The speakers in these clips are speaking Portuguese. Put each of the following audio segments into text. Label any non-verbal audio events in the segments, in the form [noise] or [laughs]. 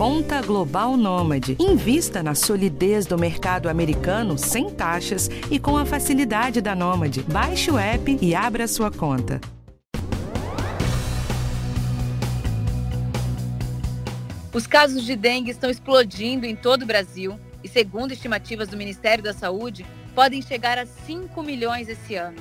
Conta Global Nômade. Invista na solidez do mercado americano sem taxas e com a facilidade da Nômade. Baixe o app e abra sua conta. Os casos de dengue estão explodindo em todo o Brasil e, segundo estimativas do Ministério da Saúde, podem chegar a 5 milhões esse ano.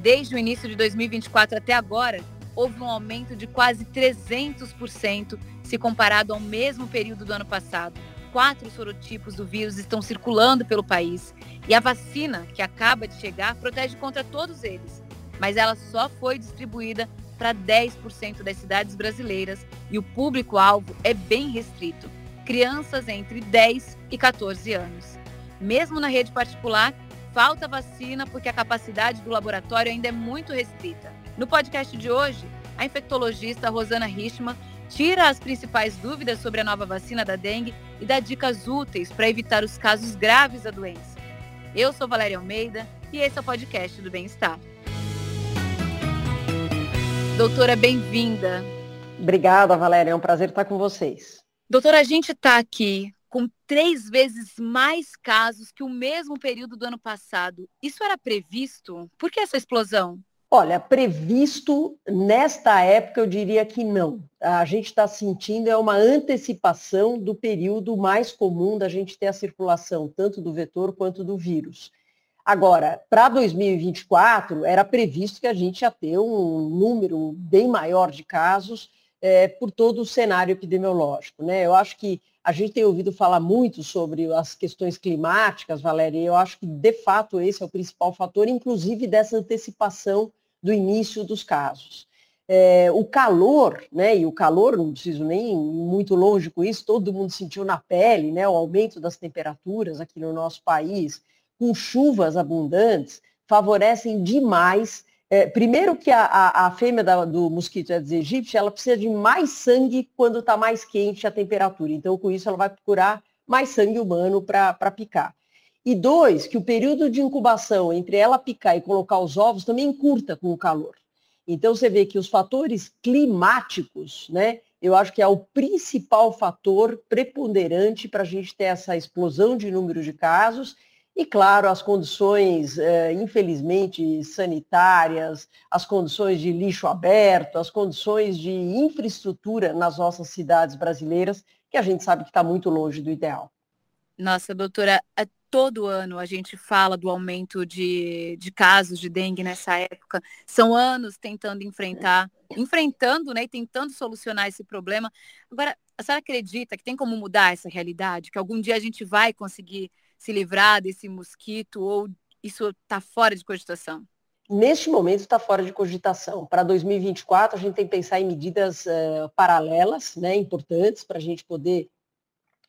Desde o início de 2024 até agora, houve um aumento de quase 300% se comparado ao mesmo período do ano passado. Quatro sorotipos do vírus estão circulando pelo país e a vacina que acaba de chegar protege contra todos eles, mas ela só foi distribuída para 10% das cidades brasileiras e o público-alvo é bem restrito crianças entre 10 e 14 anos. Mesmo na rede particular, falta vacina porque a capacidade do laboratório ainda é muito restrita. No podcast de hoje, a infectologista Rosana Richman tira as principais dúvidas sobre a nova vacina da dengue e dá dicas úteis para evitar os casos graves da doença. Eu sou Valéria Almeida e esse é o podcast do Bem-Estar. Doutora, bem-vinda. Obrigada, Valéria. É um prazer estar com vocês. Doutora, a gente está aqui com três vezes mais casos que o mesmo período do ano passado. Isso era previsto? Por que essa explosão? Olha, previsto nesta época eu diria que não. A gente está sentindo é uma antecipação do período mais comum da gente ter a circulação tanto do vetor quanto do vírus. Agora, para 2024, era previsto que a gente ia ter um número bem maior de casos é, por todo o cenário epidemiológico. Né? Eu acho que a gente tem ouvido falar muito sobre as questões climáticas, Valéria, e eu acho que, de fato, esse é o principal fator, inclusive dessa antecipação do início dos casos. É, o calor, né, e o calor, não preciso nem ir muito longe com isso, todo mundo sentiu na pele, né, o aumento das temperaturas aqui no nosso país, com chuvas abundantes, favorecem demais é, primeiro que a, a, a fêmea da, do mosquito Aedes aegypti, ela precisa de mais sangue quando está mais quente a temperatura. Então, com isso, ela vai procurar mais sangue humano para picar. E dois, que o período de incubação entre ela picar e colocar os ovos também encurta com o calor. Então, você vê que os fatores climáticos, né, eu acho que é o principal fator preponderante para a gente ter essa explosão de número de casos e, claro, as condições, é, infelizmente, sanitárias, as condições de lixo aberto, as condições de infraestrutura nas nossas cidades brasileiras, que a gente sabe que está muito longe do ideal. Nossa, doutora, todo ano a gente fala do aumento de, de casos de dengue nessa época. São anos tentando enfrentar, enfrentando né, e tentando solucionar esse problema. Agora, a senhora acredita que tem como mudar essa realidade? Que algum dia a gente vai conseguir se livrar desse mosquito ou isso está fora de cogitação? Neste momento está fora de cogitação. Para 2024, a gente tem que pensar em medidas uh, paralelas, né, importantes, para a gente poder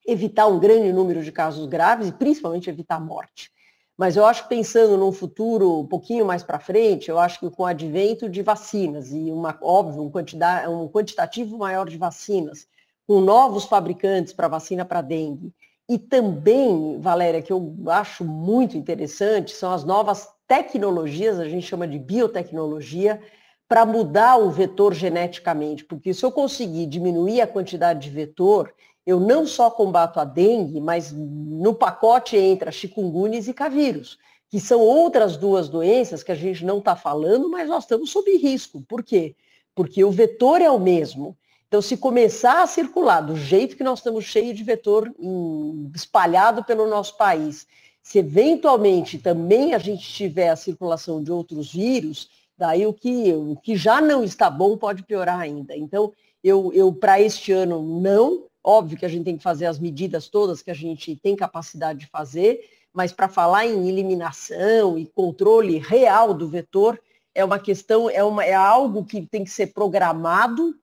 evitar um grande número de casos graves e principalmente evitar morte. Mas eu acho que pensando num futuro um pouquinho mais para frente, eu acho que com o advento de vacinas e uma, óbvio, um, quantidade, um quantitativo maior de vacinas, com novos fabricantes para vacina para dengue, e também, Valéria, que eu acho muito interessante, são as novas tecnologias, a gente chama de biotecnologia, para mudar o vetor geneticamente. Porque se eu conseguir diminuir a quantidade de vetor, eu não só combato a dengue, mas no pacote entra chikungunya e zika vírus, que são outras duas doenças que a gente não está falando, mas nós estamos sob risco. Por quê? Porque o vetor é o mesmo. Então, se começar a circular do jeito que nós estamos cheios de vetor em, espalhado pelo nosso país, se eventualmente também a gente tiver a circulação de outros vírus, daí o que, o que já não está bom pode piorar ainda. Então, eu, eu para este ano, não. Óbvio que a gente tem que fazer as medidas todas que a gente tem capacidade de fazer, mas para falar em eliminação e controle real do vetor, é uma questão, é, uma, é algo que tem que ser programado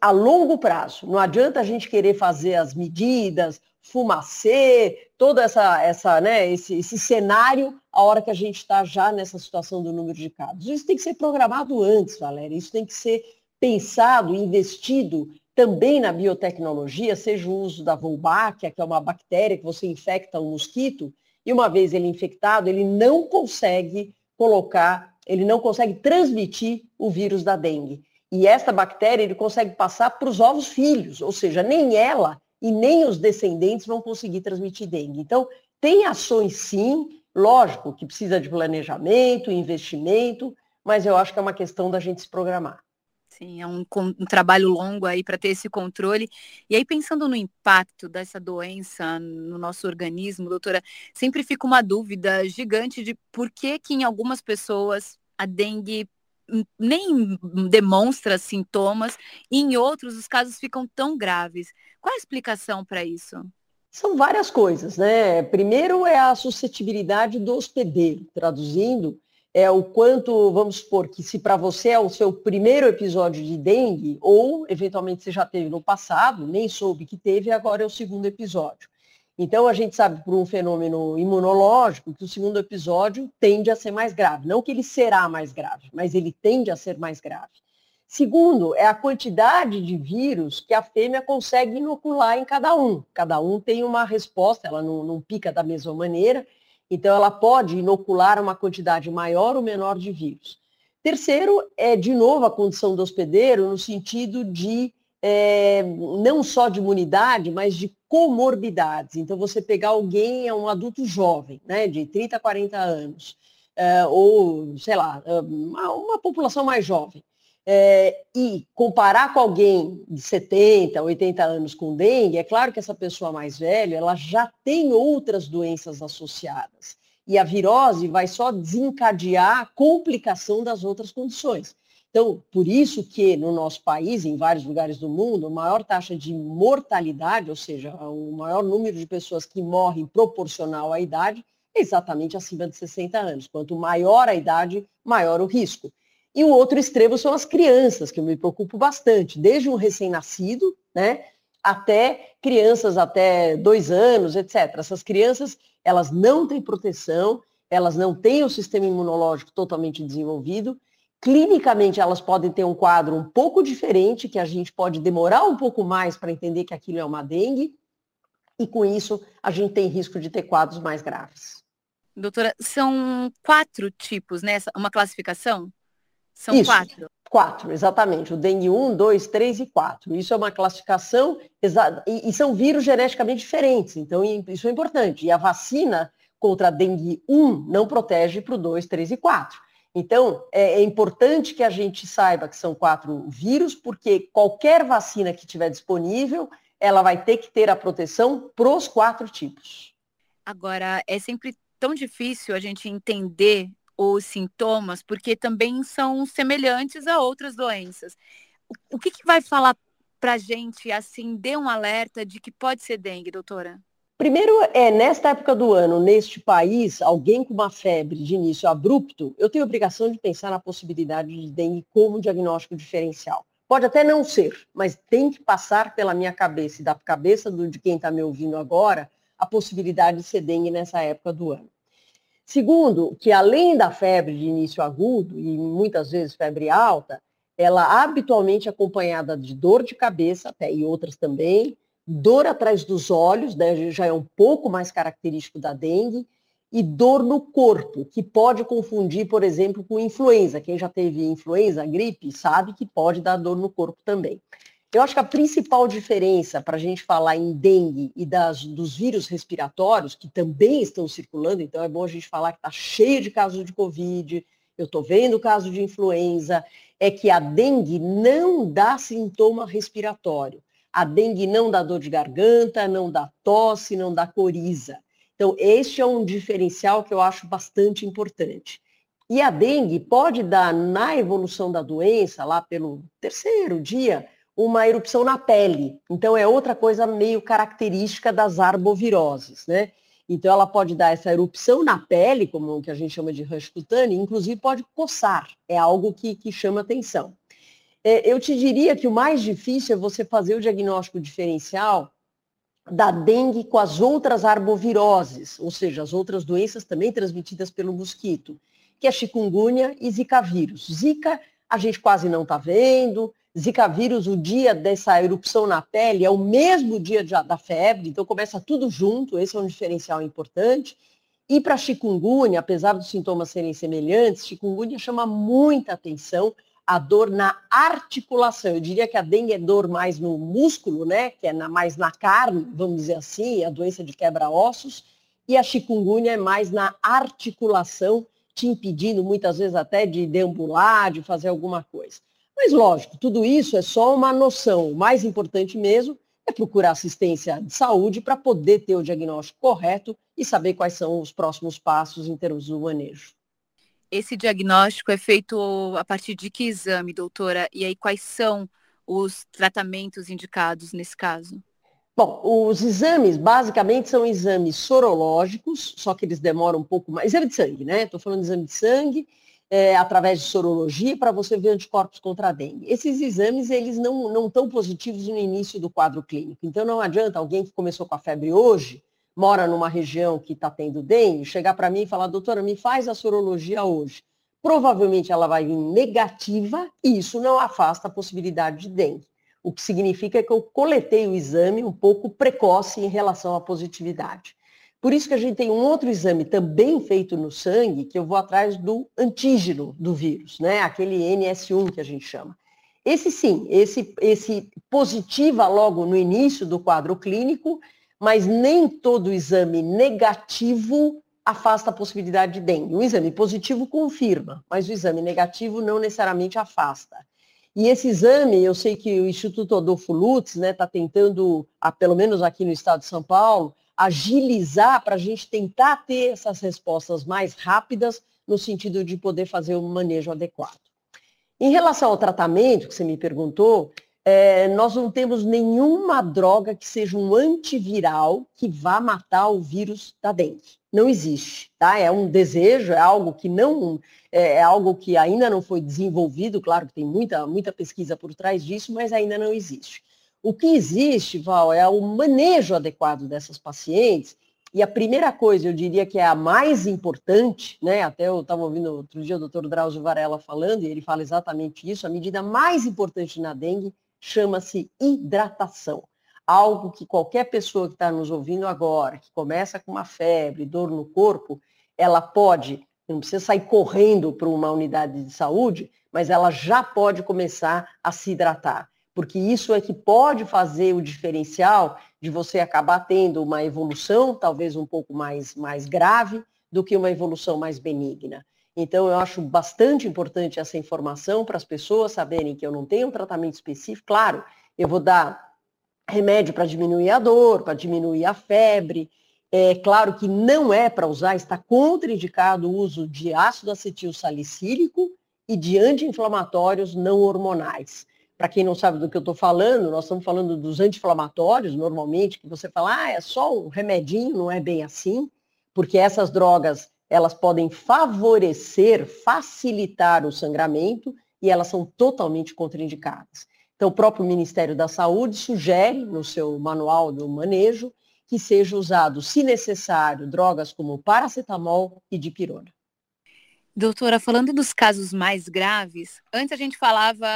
a longo prazo. Não adianta a gente querer fazer as medidas, fumacê, toda essa, essa, né, esse, esse cenário a hora que a gente está já nessa situação do número de casos. Isso tem que ser programado antes, Valéria. Isso tem que ser pensado, investido também na biotecnologia, seja o uso da Wolbachia, que é uma bactéria que você infecta um mosquito, e uma vez ele infectado, ele não consegue colocar, ele não consegue transmitir o vírus da dengue. E esta bactéria ele consegue passar para os ovos filhos, ou seja, nem ela e nem os descendentes vão conseguir transmitir dengue. Então, tem ações sim, lógico que precisa de planejamento, investimento, mas eu acho que é uma questão da gente se programar. Sim, é um, um trabalho longo aí para ter esse controle. E aí, pensando no impacto dessa doença no nosso organismo, doutora, sempre fica uma dúvida gigante de por que que em algumas pessoas a dengue nem demonstra sintomas e em outros os casos ficam tão graves. Qual a explicação para isso? São várias coisas, né? Primeiro é a suscetibilidade do hospedeiro, traduzindo, é o quanto, vamos supor, que se para você é o seu primeiro episódio de dengue, ou eventualmente você já teve no passado, nem soube que teve, agora é o segundo episódio. Então a gente sabe por um fenômeno imunológico que o segundo episódio tende a ser mais grave. Não que ele será mais grave, mas ele tende a ser mais grave. Segundo, é a quantidade de vírus que a fêmea consegue inocular em cada um. Cada um tem uma resposta, ela não, não pica da mesma maneira, então, ela pode inocular uma quantidade maior ou menor de vírus. Terceiro, é de novo a condição do hospedeiro no sentido de é, não só de imunidade, mas de comorbidades. Então, você pegar alguém, é um adulto jovem, né, de 30 a 40 anos, é, ou, sei lá, é, uma, uma população mais jovem, é, e comparar com alguém de 70, 80 anos com dengue, é claro que essa pessoa mais velha, ela já tem outras doenças associadas. E a virose vai só desencadear a complicação das outras condições. Então, por isso que no nosso país, em vários lugares do mundo, a maior taxa de mortalidade, ou seja, o maior número de pessoas que morrem proporcional à idade, é exatamente acima de 60 anos. Quanto maior a idade, maior o risco. E o outro extremo são as crianças, que eu me preocupo bastante, desde um recém-nascido, né, até crianças até dois anos, etc. Essas crianças, elas não têm proteção, elas não têm o sistema imunológico totalmente desenvolvido. Clinicamente, elas podem ter um quadro um pouco diferente, que a gente pode demorar um pouco mais para entender que aquilo é uma dengue, e com isso a gente tem risco de ter quadros mais graves. Doutora, são quatro tipos, né? Uma classificação? São Isso, quatro. Quatro, exatamente. O dengue 1, 2, 3 e 4. Isso é uma classificação, e, e são vírus geneticamente diferentes, então isso é importante. E a vacina contra a dengue 1 não protege para o 2, 3 e 4. Então, é, é, importante que a gente saiba que são quatro vírus, porque qualquer vacina que tiver disponível, ela vai ter que ter a proteção para os quatro tipos. Agora, é sempre tão difícil a gente entender os sintomas, porque também são semelhantes a outras doenças. O, o que, que vai falar para a gente acender um alerta de que pode ser dengue, doutora? Primeiro, é nesta época do ano, neste país, alguém com uma febre de início abrupto, eu tenho a obrigação de pensar na possibilidade de dengue como diagnóstico diferencial. Pode até não ser, mas tem que passar pela minha cabeça e da cabeça de quem está me ouvindo agora a possibilidade de ser dengue nessa época do ano. Segundo, que além da febre de início agudo e muitas vezes febre alta, ela habitualmente é acompanhada de dor de cabeça, até e outras também, dor atrás dos olhos, né, já é um pouco mais característico da dengue, e dor no corpo, que pode confundir, por exemplo, com influenza. Quem já teve influenza, gripe, sabe que pode dar dor no corpo também. Eu acho que a principal diferença para a gente falar em dengue e das, dos vírus respiratórios, que também estão circulando, então é bom a gente falar que está cheio de casos de Covid, eu estou vendo caso de influenza, é que a dengue não dá sintoma respiratório. A dengue não dá dor de garganta, não dá tosse, não dá coriza. Então, este é um diferencial que eu acho bastante importante. E a dengue pode dar, na evolução da doença, lá pelo terceiro dia, uma erupção na pele. Então, é outra coisa meio característica das arboviroses, né? Então, ela pode dar essa erupção na pele, como que a gente chama de rush cutâneo, inclusive pode coçar, é algo que, que chama atenção. É, eu te diria que o mais difícil é você fazer o diagnóstico diferencial da dengue com as outras arboviroses, ou seja, as outras doenças também transmitidas pelo mosquito, que é chikungunya e zika vírus. Zika a gente quase não está vendo, Zika vírus, o dia dessa erupção na pele é o mesmo dia da febre, então começa tudo junto, esse é um diferencial importante. E para chikungunya, apesar dos sintomas serem semelhantes, chikungunya chama muita atenção, a dor na articulação. Eu diria que a dengue é dor mais no músculo, né? Que é na, mais na carne, vamos dizer assim, a doença de quebra-ossos. E a chikungunya é mais na articulação, te impedindo muitas vezes até de deambular, de fazer alguma coisa. Mas lógico, tudo isso é só uma noção. O mais importante mesmo é procurar assistência de saúde para poder ter o diagnóstico correto e saber quais são os próximos passos em termos do manejo. Esse diagnóstico é feito a partir de que exame, doutora? E aí quais são os tratamentos indicados nesse caso? Bom, os exames basicamente são exames sorológicos, só que eles demoram um pouco mais. Exame de sangue, né? Estou falando de exame de sangue, é, através de sorologia, para você ver anticorpos contra a dengue. Esses exames, eles não, não estão positivos no início do quadro clínico. Então, não adianta alguém que começou com a febre hoje mora numa região que está tendo dengue, chegar para mim e falar, doutora, me faz a sorologia hoje. Provavelmente ela vai vir negativa e isso não afasta a possibilidade de dengue. O que significa que eu coletei o exame um pouco precoce em relação à positividade. Por isso que a gente tem um outro exame também feito no sangue, que eu vou atrás do antígeno do vírus, né? Aquele NS1 que a gente chama. Esse sim, esse, esse positiva logo no início do quadro clínico mas nem todo exame negativo afasta a possibilidade de dengue. O exame positivo confirma, mas o exame negativo não necessariamente afasta. E esse exame, eu sei que o Instituto Adolfo Lutz está né, tá tentando, pelo menos aqui no estado de São Paulo, agilizar para a gente tentar ter essas respostas mais rápidas, no sentido de poder fazer um manejo adequado. Em relação ao tratamento, que você me perguntou, é, nós não temos nenhuma droga que seja um antiviral que vá matar o vírus da dengue. Não existe, tá? É um desejo, é algo que não, é, é algo que ainda não foi desenvolvido, claro que tem muita, muita pesquisa por trás disso, mas ainda não existe. O que existe, Val, é o manejo adequado dessas pacientes e a primeira coisa, eu diria que é a mais importante, né? Até eu estava ouvindo outro dia o doutor Drauzio Varela falando, e ele fala exatamente isso, a medida mais importante na dengue chama-se hidratação. Algo que qualquer pessoa que está nos ouvindo agora, que começa com uma febre, dor no corpo, ela pode, não precisa sair correndo para uma unidade de saúde, mas ela já pode começar a se hidratar. Porque isso é que pode fazer o diferencial de você acabar tendo uma evolução, talvez um pouco mais, mais grave, do que uma evolução mais benigna. Então, eu acho bastante importante essa informação para as pessoas saberem que eu não tenho um tratamento específico. Claro, eu vou dar remédio para diminuir a dor, para diminuir a febre. É claro que não é para usar, está contraindicado o uso de ácido acetil salicílico e de anti-inflamatórios não hormonais. Para quem não sabe do que eu estou falando, nós estamos falando dos anti-inflamatórios, normalmente, que você fala, ah, é só um remedinho, não é bem assim, porque essas drogas elas podem favorecer, facilitar o sangramento e elas são totalmente contraindicadas. Então, o próprio Ministério da Saúde sugere, no seu manual do manejo, que seja usado, se necessário, drogas como paracetamol e dipirona. Doutora, falando dos casos mais graves, antes a gente falava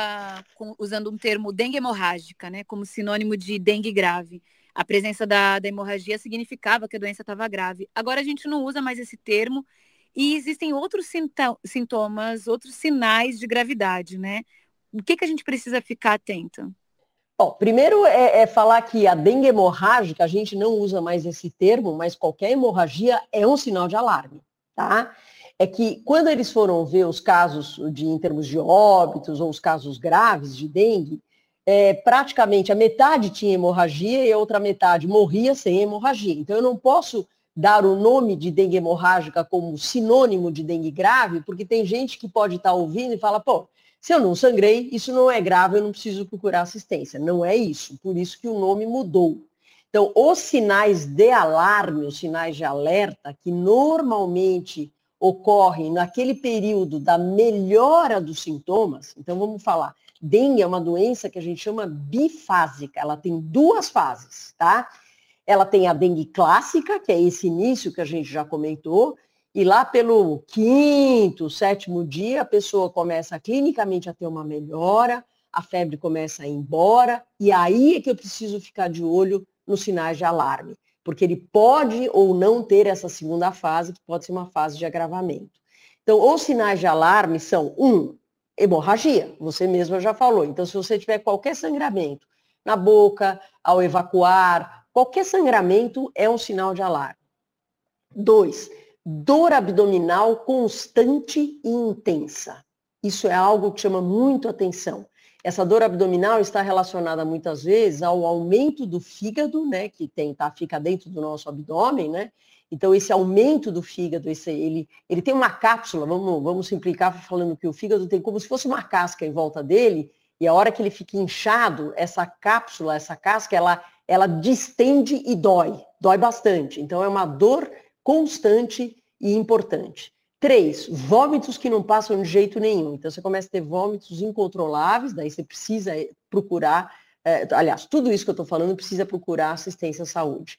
com, usando um termo dengue hemorrágica, né, como sinônimo de dengue grave a presença da, da hemorragia significava que a doença estava grave. Agora a gente não usa mais esse termo e existem outros sintomas, outros sinais de gravidade, né? O que, que a gente precisa ficar atento? Bom, primeiro é, é, falar que a dengue hemorrágica, a gente não usa mais esse termo, mas qualquer hemorragia é um sinal de alarme, tá? É que quando eles foram ver os casos de, em termos de óbitos ou os casos graves de dengue, é, praticamente a metade tinha hemorragia e a outra metade morria sem hemorragia. Então, eu não posso dar o nome de dengue hemorrágica como sinônimo de dengue grave, porque tem gente que pode estar ouvindo e fala, pô, se eu não sangrei, isso não é grave, eu não preciso procurar assistência. Não é isso, por isso que o nome mudou. Então, os sinais de alarme, os sinais de alerta, que normalmente ocorrem naquele período da melhora dos sintomas, então vamos falar, dengue é uma doença que a gente chama bifásica, ela tem duas fases, tá? Ela tem a dengue clássica, que é esse início que a gente já comentou, e lá pelo quinto, sétimo dia, a pessoa começa clinicamente a ter uma melhora, a febre começa a ir embora, e aí é que eu preciso ficar de olho nos sinais de alarme, porque ele pode ou não ter essa segunda fase, que pode ser uma fase de agravamento. Então, os sinais de alarme são, um, hemorragia, você mesma já falou. Então, se você tiver qualquer sangramento na boca, ao evacuar, qualquer sangramento é um sinal de alarme. Dois, dor abdominal constante e intensa. Isso é algo que chama muito atenção. Essa dor abdominal está relacionada muitas vezes ao aumento do fígado, né, que tem, tá, fica dentro do nosso abdômen, né? Então esse aumento do fígado, esse, ele, ele tem uma cápsula, vamos, vamos simplificar falando que o fígado tem como se fosse uma casca em volta dele, e a hora que ele fica inchado, essa cápsula, essa casca, ela, ela distende e dói, dói bastante. Então é uma dor constante e importante. Três, vômitos que não passam de jeito nenhum. Então, você começa a ter vômitos incontroláveis, daí você precisa eh, procurar, é, aliás, tudo isso que eu estou falando precisa procurar assistência à saúde.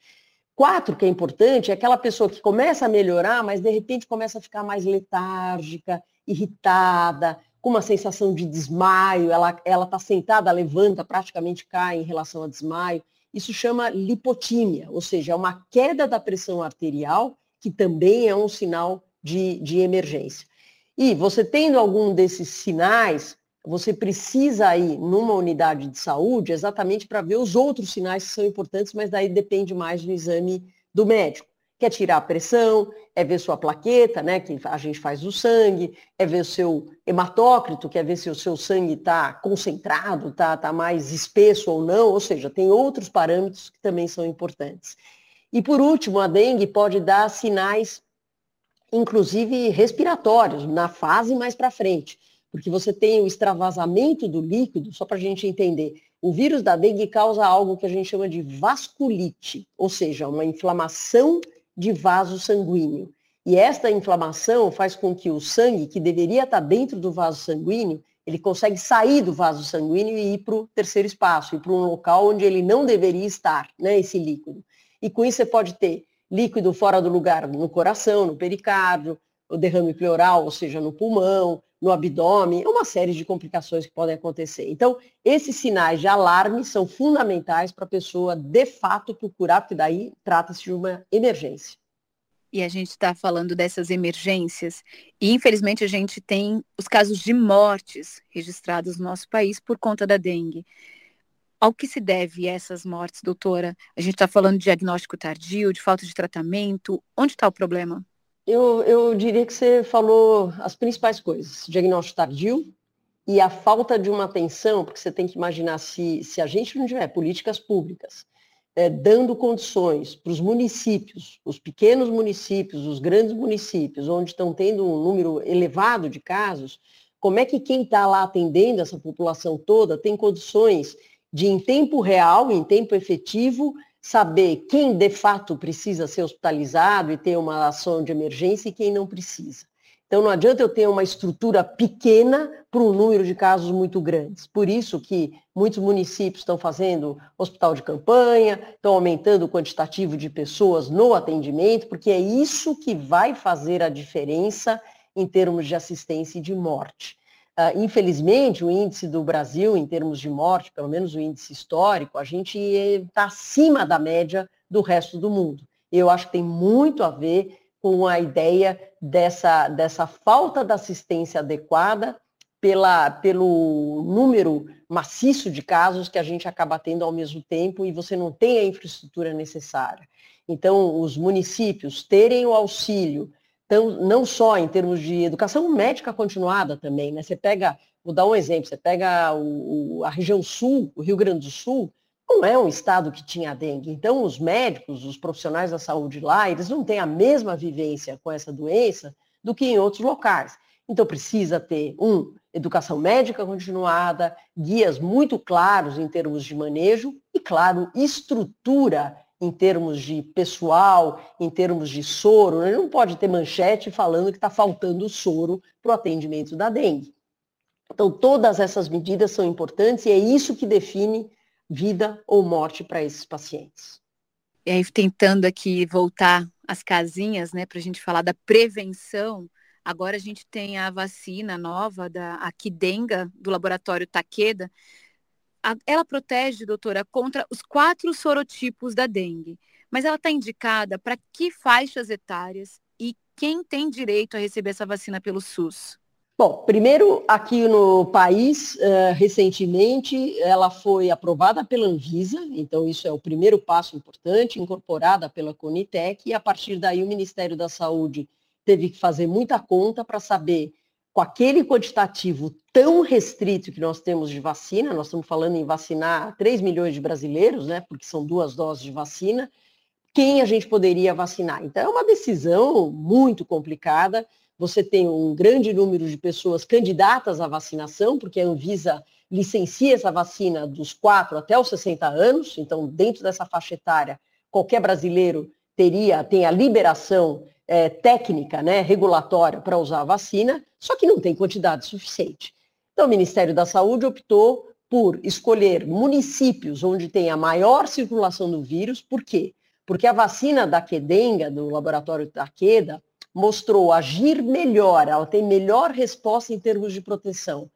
Quatro, que é importante, é aquela pessoa que começa a melhorar, mas de repente começa a ficar mais letárgica, irritada, com uma sensação de desmaio, ela está sentada, levanta, praticamente cai em relação a desmaio. Isso chama lipotímia, ou seja, é uma queda da pressão arterial, que também é um sinal de, de emergência. E você tendo algum desses sinais, você precisa ir numa unidade de saúde exatamente para ver os outros sinais que são importantes, mas daí depende mais do exame do médico. Quer tirar a pressão, é ver sua plaqueta, né, que a gente faz o sangue, é ver o seu hematócrito, quer ver se o seu sangue está concentrado, está tá mais espesso ou não, ou seja, tem outros parâmetros que também são importantes. E por último, a dengue pode dar sinais inclusive respiratórios, na fase mais para frente, porque você tem o extravasamento do líquido, só para a gente entender. O vírus da dengue causa algo que a gente chama de vasculite, ou seja, uma inflamação de vaso sanguíneo. E esta inflamação faz com que o sangue, que deveria estar dentro do vaso sanguíneo, ele consegue sair do vaso sanguíneo e ir para o terceiro espaço, ir para um local onde ele não deveria estar, né, esse líquido. E com isso você pode ter líquido fora do lugar no coração, no pericárdio, o derrame pleural, ou seja, no pulmão, no abdômen, é uma série de complicações que podem acontecer. Então, esses sinais de alarme são fundamentais para a pessoa, de fato, procurar, porque daí trata-se de uma emergência. E a gente está falando dessas emergências, e infelizmente a gente tem os casos de mortes registrados no nosso país por conta da dengue. Ao que se deve essas mortes, doutora? A gente está falando de diagnóstico tardio, de falta de tratamento. Onde está o problema? Eu, eu diria que você falou as principais coisas. Diagnóstico tardio e a falta de uma atenção, porque você tem que imaginar se, se a gente não tiver políticas públicas é, dando condições para os municípios, os pequenos municípios, os grandes municípios, onde estão tendo um número elevado de casos, como é que quem está lá atendendo essa população toda tem condições de em tempo real, em tempo efetivo, saber quem de fato precisa ser hospitalizado e ter uma ação de emergência e quem não precisa. Então não adianta eu ter uma estrutura pequena para um número de casos muito grandes. Por isso que muitos municípios estão fazendo hospital de campanha, estão aumentando o quantitativo de pessoas no atendimento, porque é isso que vai fazer a diferença em termos de assistência e de morte. Uh, infelizmente, o índice do Brasil, em termos de morte, pelo menos o índice histórico, a gente está acima da média do resto do mundo. Eu acho que tem muito a ver com a ideia dessa, dessa falta da assistência adequada pela, pelo número maciço de casos que a gente acaba tendo ao mesmo tempo e você não tem a infraestrutura necessária. Então, os municípios terem o auxílio então, não só em termos de educação médica continuada também, né? Você pega, vou dar um exemplo, você pega o, a região sul, o Rio Grande do Sul, não é um estado que tinha dengue. Então, os médicos, os profissionais da saúde lá, eles não têm a mesma vivência com essa doença do que em outros locais. Então, precisa ter, um, educação médica continuada, guias muito claros em termos de manejo e, claro, estrutura em termos de pessoal, em termos de soro, né? não pode ter manchete falando que está faltando soro para o atendimento da dengue. Então, todas essas medidas são importantes e é isso que define vida ou morte para esses pacientes. E aí, tentando aqui voltar às casinhas, né, para a gente falar da prevenção, agora a gente tem a vacina nova da Aquidenga, do laboratório Takeda, ela protege, doutora, contra os quatro sorotipos da dengue, mas ela está indicada para que faixas etárias e quem tem direito a receber essa vacina pelo SUS? Bom, primeiro, aqui no país, uh, recentemente, ela foi aprovada pela Anvisa, então isso é o primeiro passo importante, incorporada pela Conitec, e a partir daí o Ministério da Saúde teve que fazer muita conta para saber, com aquele quantitativo tão restrito que nós temos de vacina, nós estamos falando em vacinar 3 milhões de brasileiros, né, porque são duas doses de vacina, quem a gente poderia vacinar. Então, é uma decisão muito complicada, você tem um grande número de pessoas candidatas à vacinação, porque a Anvisa licencia essa vacina dos 4 até os 60 anos, então dentro dessa faixa etária, qualquer brasileiro teria, tem a liberação é, técnica, né, regulatória para usar a vacina, só que não tem quantidade suficiente. Então o Ministério da Saúde optou por escolher municípios onde tem a maior circulação do vírus, por quê? Porque a vacina da Quedenga, do laboratório da Queda, mostrou agir melhor, ela tem melhor resposta em termos de proteção.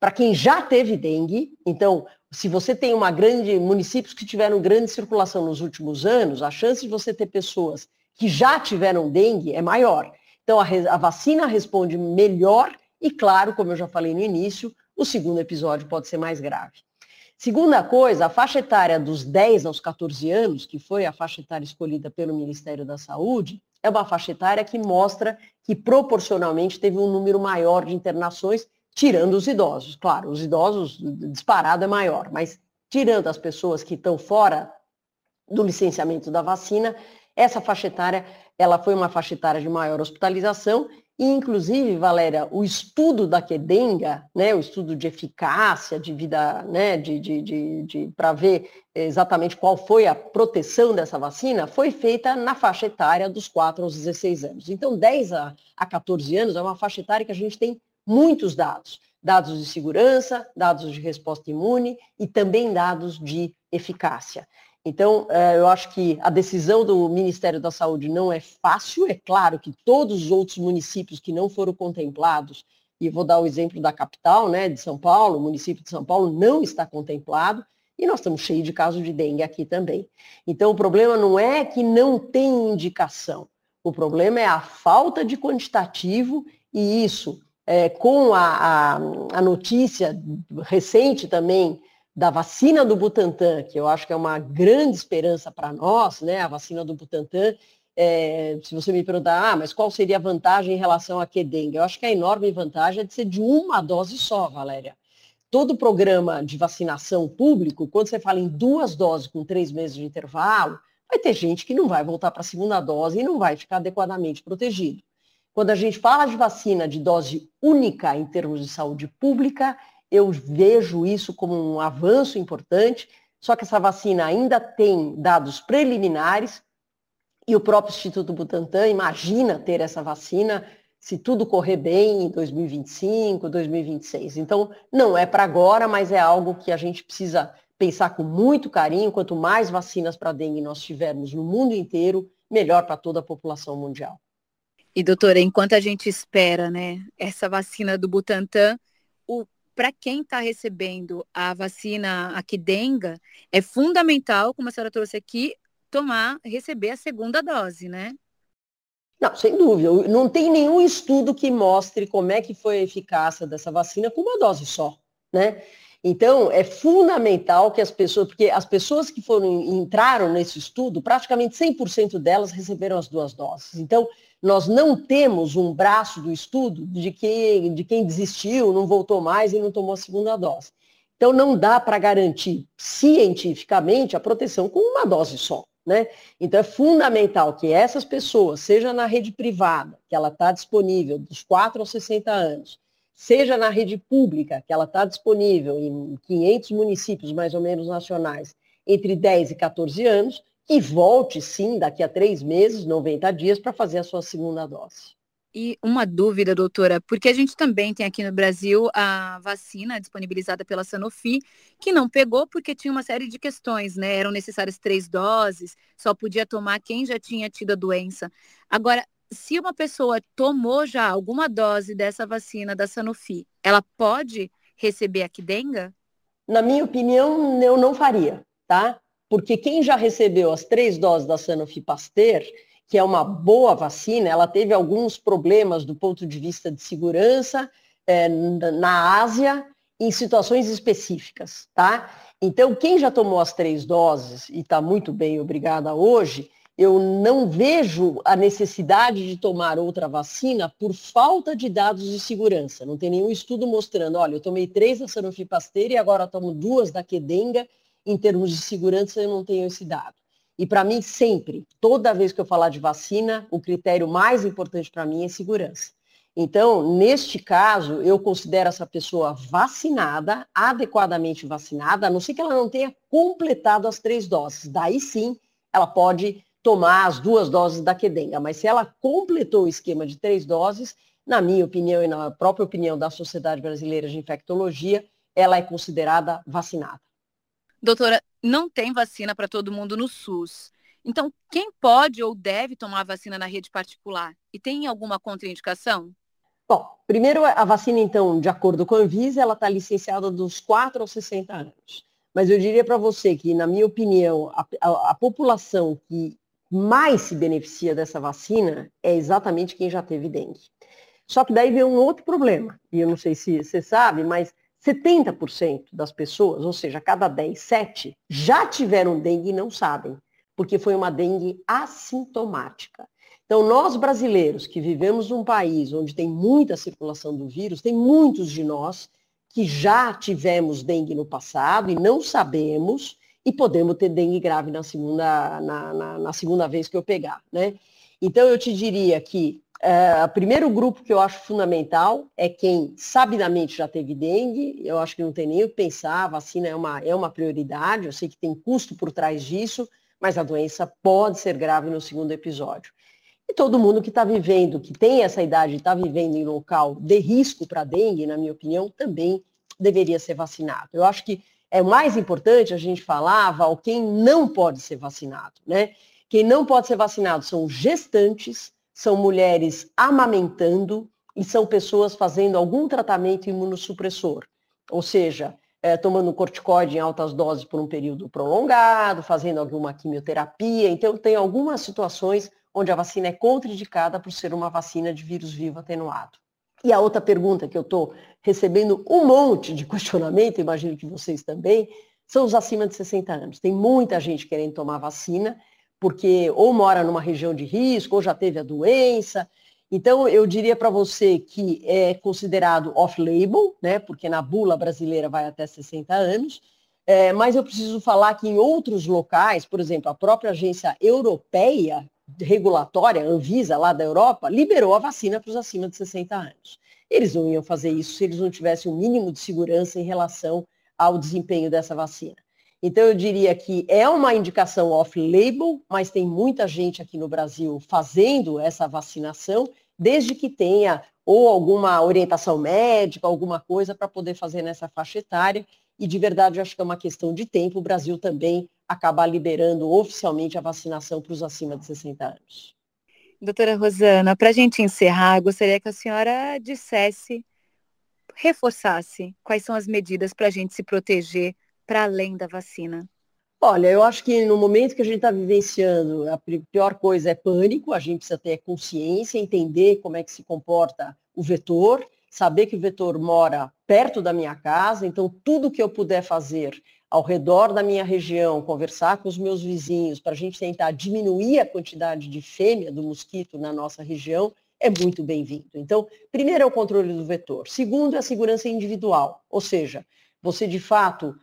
Para quem já teve dengue, então, se você tem uma grande municípios que tiveram grande circulação nos últimos anos, a chance de você ter pessoas que já tiveram dengue é maior. Então, a, a vacina responde melhor e, claro, como eu já falei no início, o segundo episódio pode ser mais grave. Segunda coisa, a faixa etária dos 10 aos 14 anos, que foi a faixa etária escolhida pelo Ministério da Saúde, é uma faixa etária que mostra que proporcionalmente teve um número maior de internações, tirando os idosos. Claro, os idosos disparado é maior, mas tirando as pessoas que estão fora do licenciamento da vacina, essa faixa etária, ela foi uma faixa etária de maior hospitalização e, inclusive, Valéria, o estudo da quedenga, né, o estudo de eficácia, de vida, né, de, de, de, de para ver exatamente qual foi a proteção dessa vacina, foi feita na faixa etária dos 4 aos 16 anos. Então, 10 a, a 14 anos é uma faixa etária que a gente tem muitos dados. Dados de segurança, dados de resposta imune e também dados de eficácia. Então, é, eu acho que a decisão do Ministério da Saúde não é fácil. É claro que todos os outros municípios que não foram contemplados, e vou dar o exemplo da capital, né, de São Paulo, o município de São Paulo não está contemplado, e nós estamos cheios de casos de dengue aqui também. Então, o problema não é que não tem indicação, o problema é a falta de quantitativo, e isso, é, com a, a, a notícia recente também da vacina do Butantan, que eu acho que é uma grande esperança para nós, né? A vacina do Butantan, é, se você me perguntar, ah, mas qual seria a vantagem em relação a Kedenga? Eu acho que a enorme vantagem é de ser de uma dose só, Valéria. Todo programa de vacinação público, quando você fala em duas doses com três meses de intervalo, vai ter gente que não vai voltar para a segunda dose e não vai ficar adequadamente protegido. Quando a gente fala de vacina de dose única em termos de saúde pública, eu vejo isso como um avanço importante, só que essa vacina ainda tem dados preliminares e o próprio Instituto Butantan imagina ter essa vacina se tudo correr bem em 2025, 2026. Então, não é para agora, mas é algo que a gente precisa pensar com muito carinho. Quanto mais vacinas para dengue nós tivermos no mundo inteiro, melhor para toda a população mundial. E doutora, enquanto a gente espera, né, essa vacina do Butantan, para quem está recebendo a vacina aqui denga, é fundamental, como a senhora trouxe aqui, tomar, receber a segunda dose, né? Não, sem dúvida. Não tem nenhum estudo que mostre como é que foi a eficácia dessa vacina com uma dose só, né? Então, é fundamental que as pessoas, porque as pessoas que foram entraram nesse estudo, praticamente 100% delas receberam as duas doses. Então, nós não temos um braço do estudo de, de quem desistiu, não voltou mais e não tomou a segunda dose. Então, não dá para garantir cientificamente a proteção com uma dose só. Né? Então, é fundamental que essas pessoas, seja na rede privada, que ela está disponível dos 4 aos 60 anos, seja na rede pública, que ela está disponível em 500 municípios mais ou menos nacionais, entre 10 e 14 anos, que volte sim daqui a três meses, 90 dias, para fazer a sua segunda dose. E uma dúvida, doutora, porque a gente também tem aqui no Brasil a vacina disponibilizada pela Sanofi, que não pegou porque tinha uma série de questões, né? Eram necessárias três doses, só podia tomar quem já tinha tido a doença. Agora, se uma pessoa tomou já alguma dose dessa vacina da Sanofi, ela pode receber a Kidenga? Na minha opinião, eu não faria, tá? porque quem já recebeu as três doses da Sanofi Pasteur, que é uma boa vacina, ela teve alguns problemas do ponto de vista de segurança, é, na Ásia em situações específicas, tá? Então, quem já tomou as três doses e está muito bem, obrigada hoje, eu não vejo a necessidade de tomar outra vacina por falta de dados de segurança. Não tem nenhum estudo mostrando, olha, eu tomei três da Sanofi Pasteur e agora tomo duas da Kedenga, em termos de segurança eu não tenho esse dado. E para mim, sempre, toda vez que eu falar de vacina, o critério mais importante para mim é segurança. Então, neste caso, eu considero essa pessoa vacinada, adequadamente vacinada, a não ser que ela não tenha completado as três doses. Daí sim, ela pode tomar as duas doses da Quedenga. Mas se ela completou o esquema de três doses, na minha opinião e na própria opinião da Sociedade Brasileira de Infectologia, ela é considerada vacinada. Doutora, não tem vacina para todo mundo no SUS. Então, quem pode ou deve tomar vacina na rede particular? E tem alguma contraindicação? Bom, primeiro a vacina, então, de acordo com a Anvisa, ela está licenciada dos 4 aos 60 anos. Mas eu diria para você que, na minha opinião, a, a, a, população que mais se beneficia dessa vacina é exatamente quem já teve dengue. Só que daí vem um outro problema, e eu não sei se você sabe, mas 70% das pessoas, ou seja, cada 10, 7, já tiveram dengue e não sabem, porque foi uma dengue assintomática. Então, nós brasileiros que vivemos num país onde tem muita circulação do vírus, tem muitos de nós que já tivemos dengue no passado e não sabemos, e podemos ter dengue grave na segunda, na, na, na segunda vez que eu pegar, né? Então, eu te diria que é, o primeiro grupo que eu acho fundamental é quem sabidamente já teve dengue. Eu acho que não tem nem o que pensar, a vacina é uma, é uma prioridade, eu sei que tem custo por trás disso, mas a doença pode ser grave no segundo episódio. E todo mundo que está vivendo, que tem essa idade, está vivendo em local de risco para dengue, na minha opinião, também deveria ser vacinado. Eu acho que é mais importante a gente falar, Val, quem não pode ser vacinado, né? Quem não pode ser vacinado são gestantes, são mulheres amamentando e são pessoas fazendo algum tratamento imunossupressor, ou seja, é, tomando corticoide em altas doses por um período prolongado, fazendo alguma quimioterapia. Então, tem algumas situações onde a vacina é contraindicada por ser uma vacina de vírus vivo atenuado. E a outra pergunta que eu estou recebendo um monte de [laughs] questionamento, imagino que vocês também, são os acima de 60 anos. Tem muita gente querendo tomar vacina porque ou mora numa região de risco, ou já teve a doença. Então, eu diria para você que é considerado off-label, né, porque na bula brasileira vai até 60 anos, é, mas eu preciso falar que em outros locais, por exemplo, a própria agência europeia regulatória, Anvisa, lá da Europa, liberou a vacina para os acima de 60 anos. Eles não iam fazer isso se eles não tivessem o um mínimo de segurança em relação ao desempenho dessa vacina. Então, eu diria que é uma indicação off-label, mas tem muita gente aqui no Brasil fazendo essa vacinação, desde que tenha ou alguma orientação médica, alguma coisa para poder fazer nessa faixa etária. E de verdade, eu acho que é uma questão de tempo o Brasil também acabar liberando oficialmente a vacinação para os acima de 60 anos. Doutora Rosana, para a gente encerrar, gostaria que a senhora dissesse, reforçasse quais são as medidas para a gente se proteger para além da vacina? Olha, eu acho que no momento que a gente está vivenciando, a pior coisa é pânico, a gente precisa ter consciência, entender como é que se comporta o vetor, saber que o vetor mora perto da minha casa, então tudo que eu puder fazer ao redor da minha região, conversar com os meus vizinhos, para a gente tentar diminuir a quantidade de fêmea do mosquito na nossa região, é muito bem-vindo. Então, primeiro é o controle do vetor. Segundo é a segurança individual, ou seja, você de fato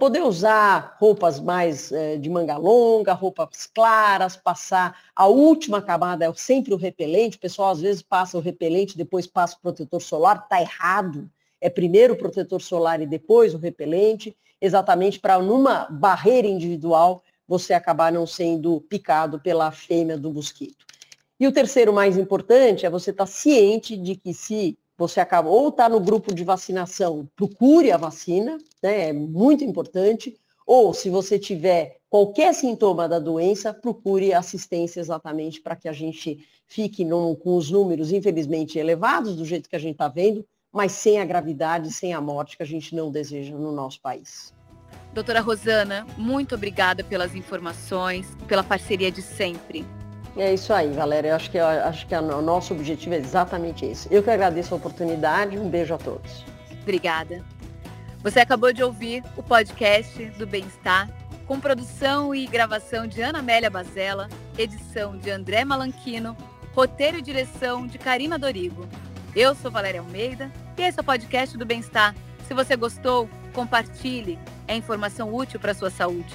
poder usar roupas mais de manga longa, roupas claras, passar a última camada é sempre o repelente. O pessoal às vezes passa o repelente, depois passa o protetor solar, está errado. É primeiro o protetor solar e depois o repelente, exatamente para numa barreira individual você acabar não sendo picado pela fêmea do mosquito. E o terceiro mais importante é você estar tá ciente de que se você acaba ou está no grupo de vacinação, procure a vacina, né, é muito importante, ou se você tiver qualquer sintoma da doença, procure assistência exatamente para que a gente fique com os números, infelizmente, elevados, do jeito que a gente está vendo, mas sem a gravidade, sem a morte que a gente não deseja no nosso país. Doutora Rosana, muito obrigada pelas informações, pela parceria de sempre. É isso aí, Valéria. Eu acho que, eu acho que o nosso objetivo é exatamente esse. Eu que agradeço a oportunidade. Um beijo a todos. Obrigada. Você acabou de ouvir o podcast do Bem-Estar, com produção e gravação de Ana Amélia Bazella, edição de André Malanquino, roteiro e direção de Karina Dorigo. Eu sou Valéria Almeida e esse é o podcast do Bem-Estar. Se você gostou, compartilhe. É informação útil para a sua saúde.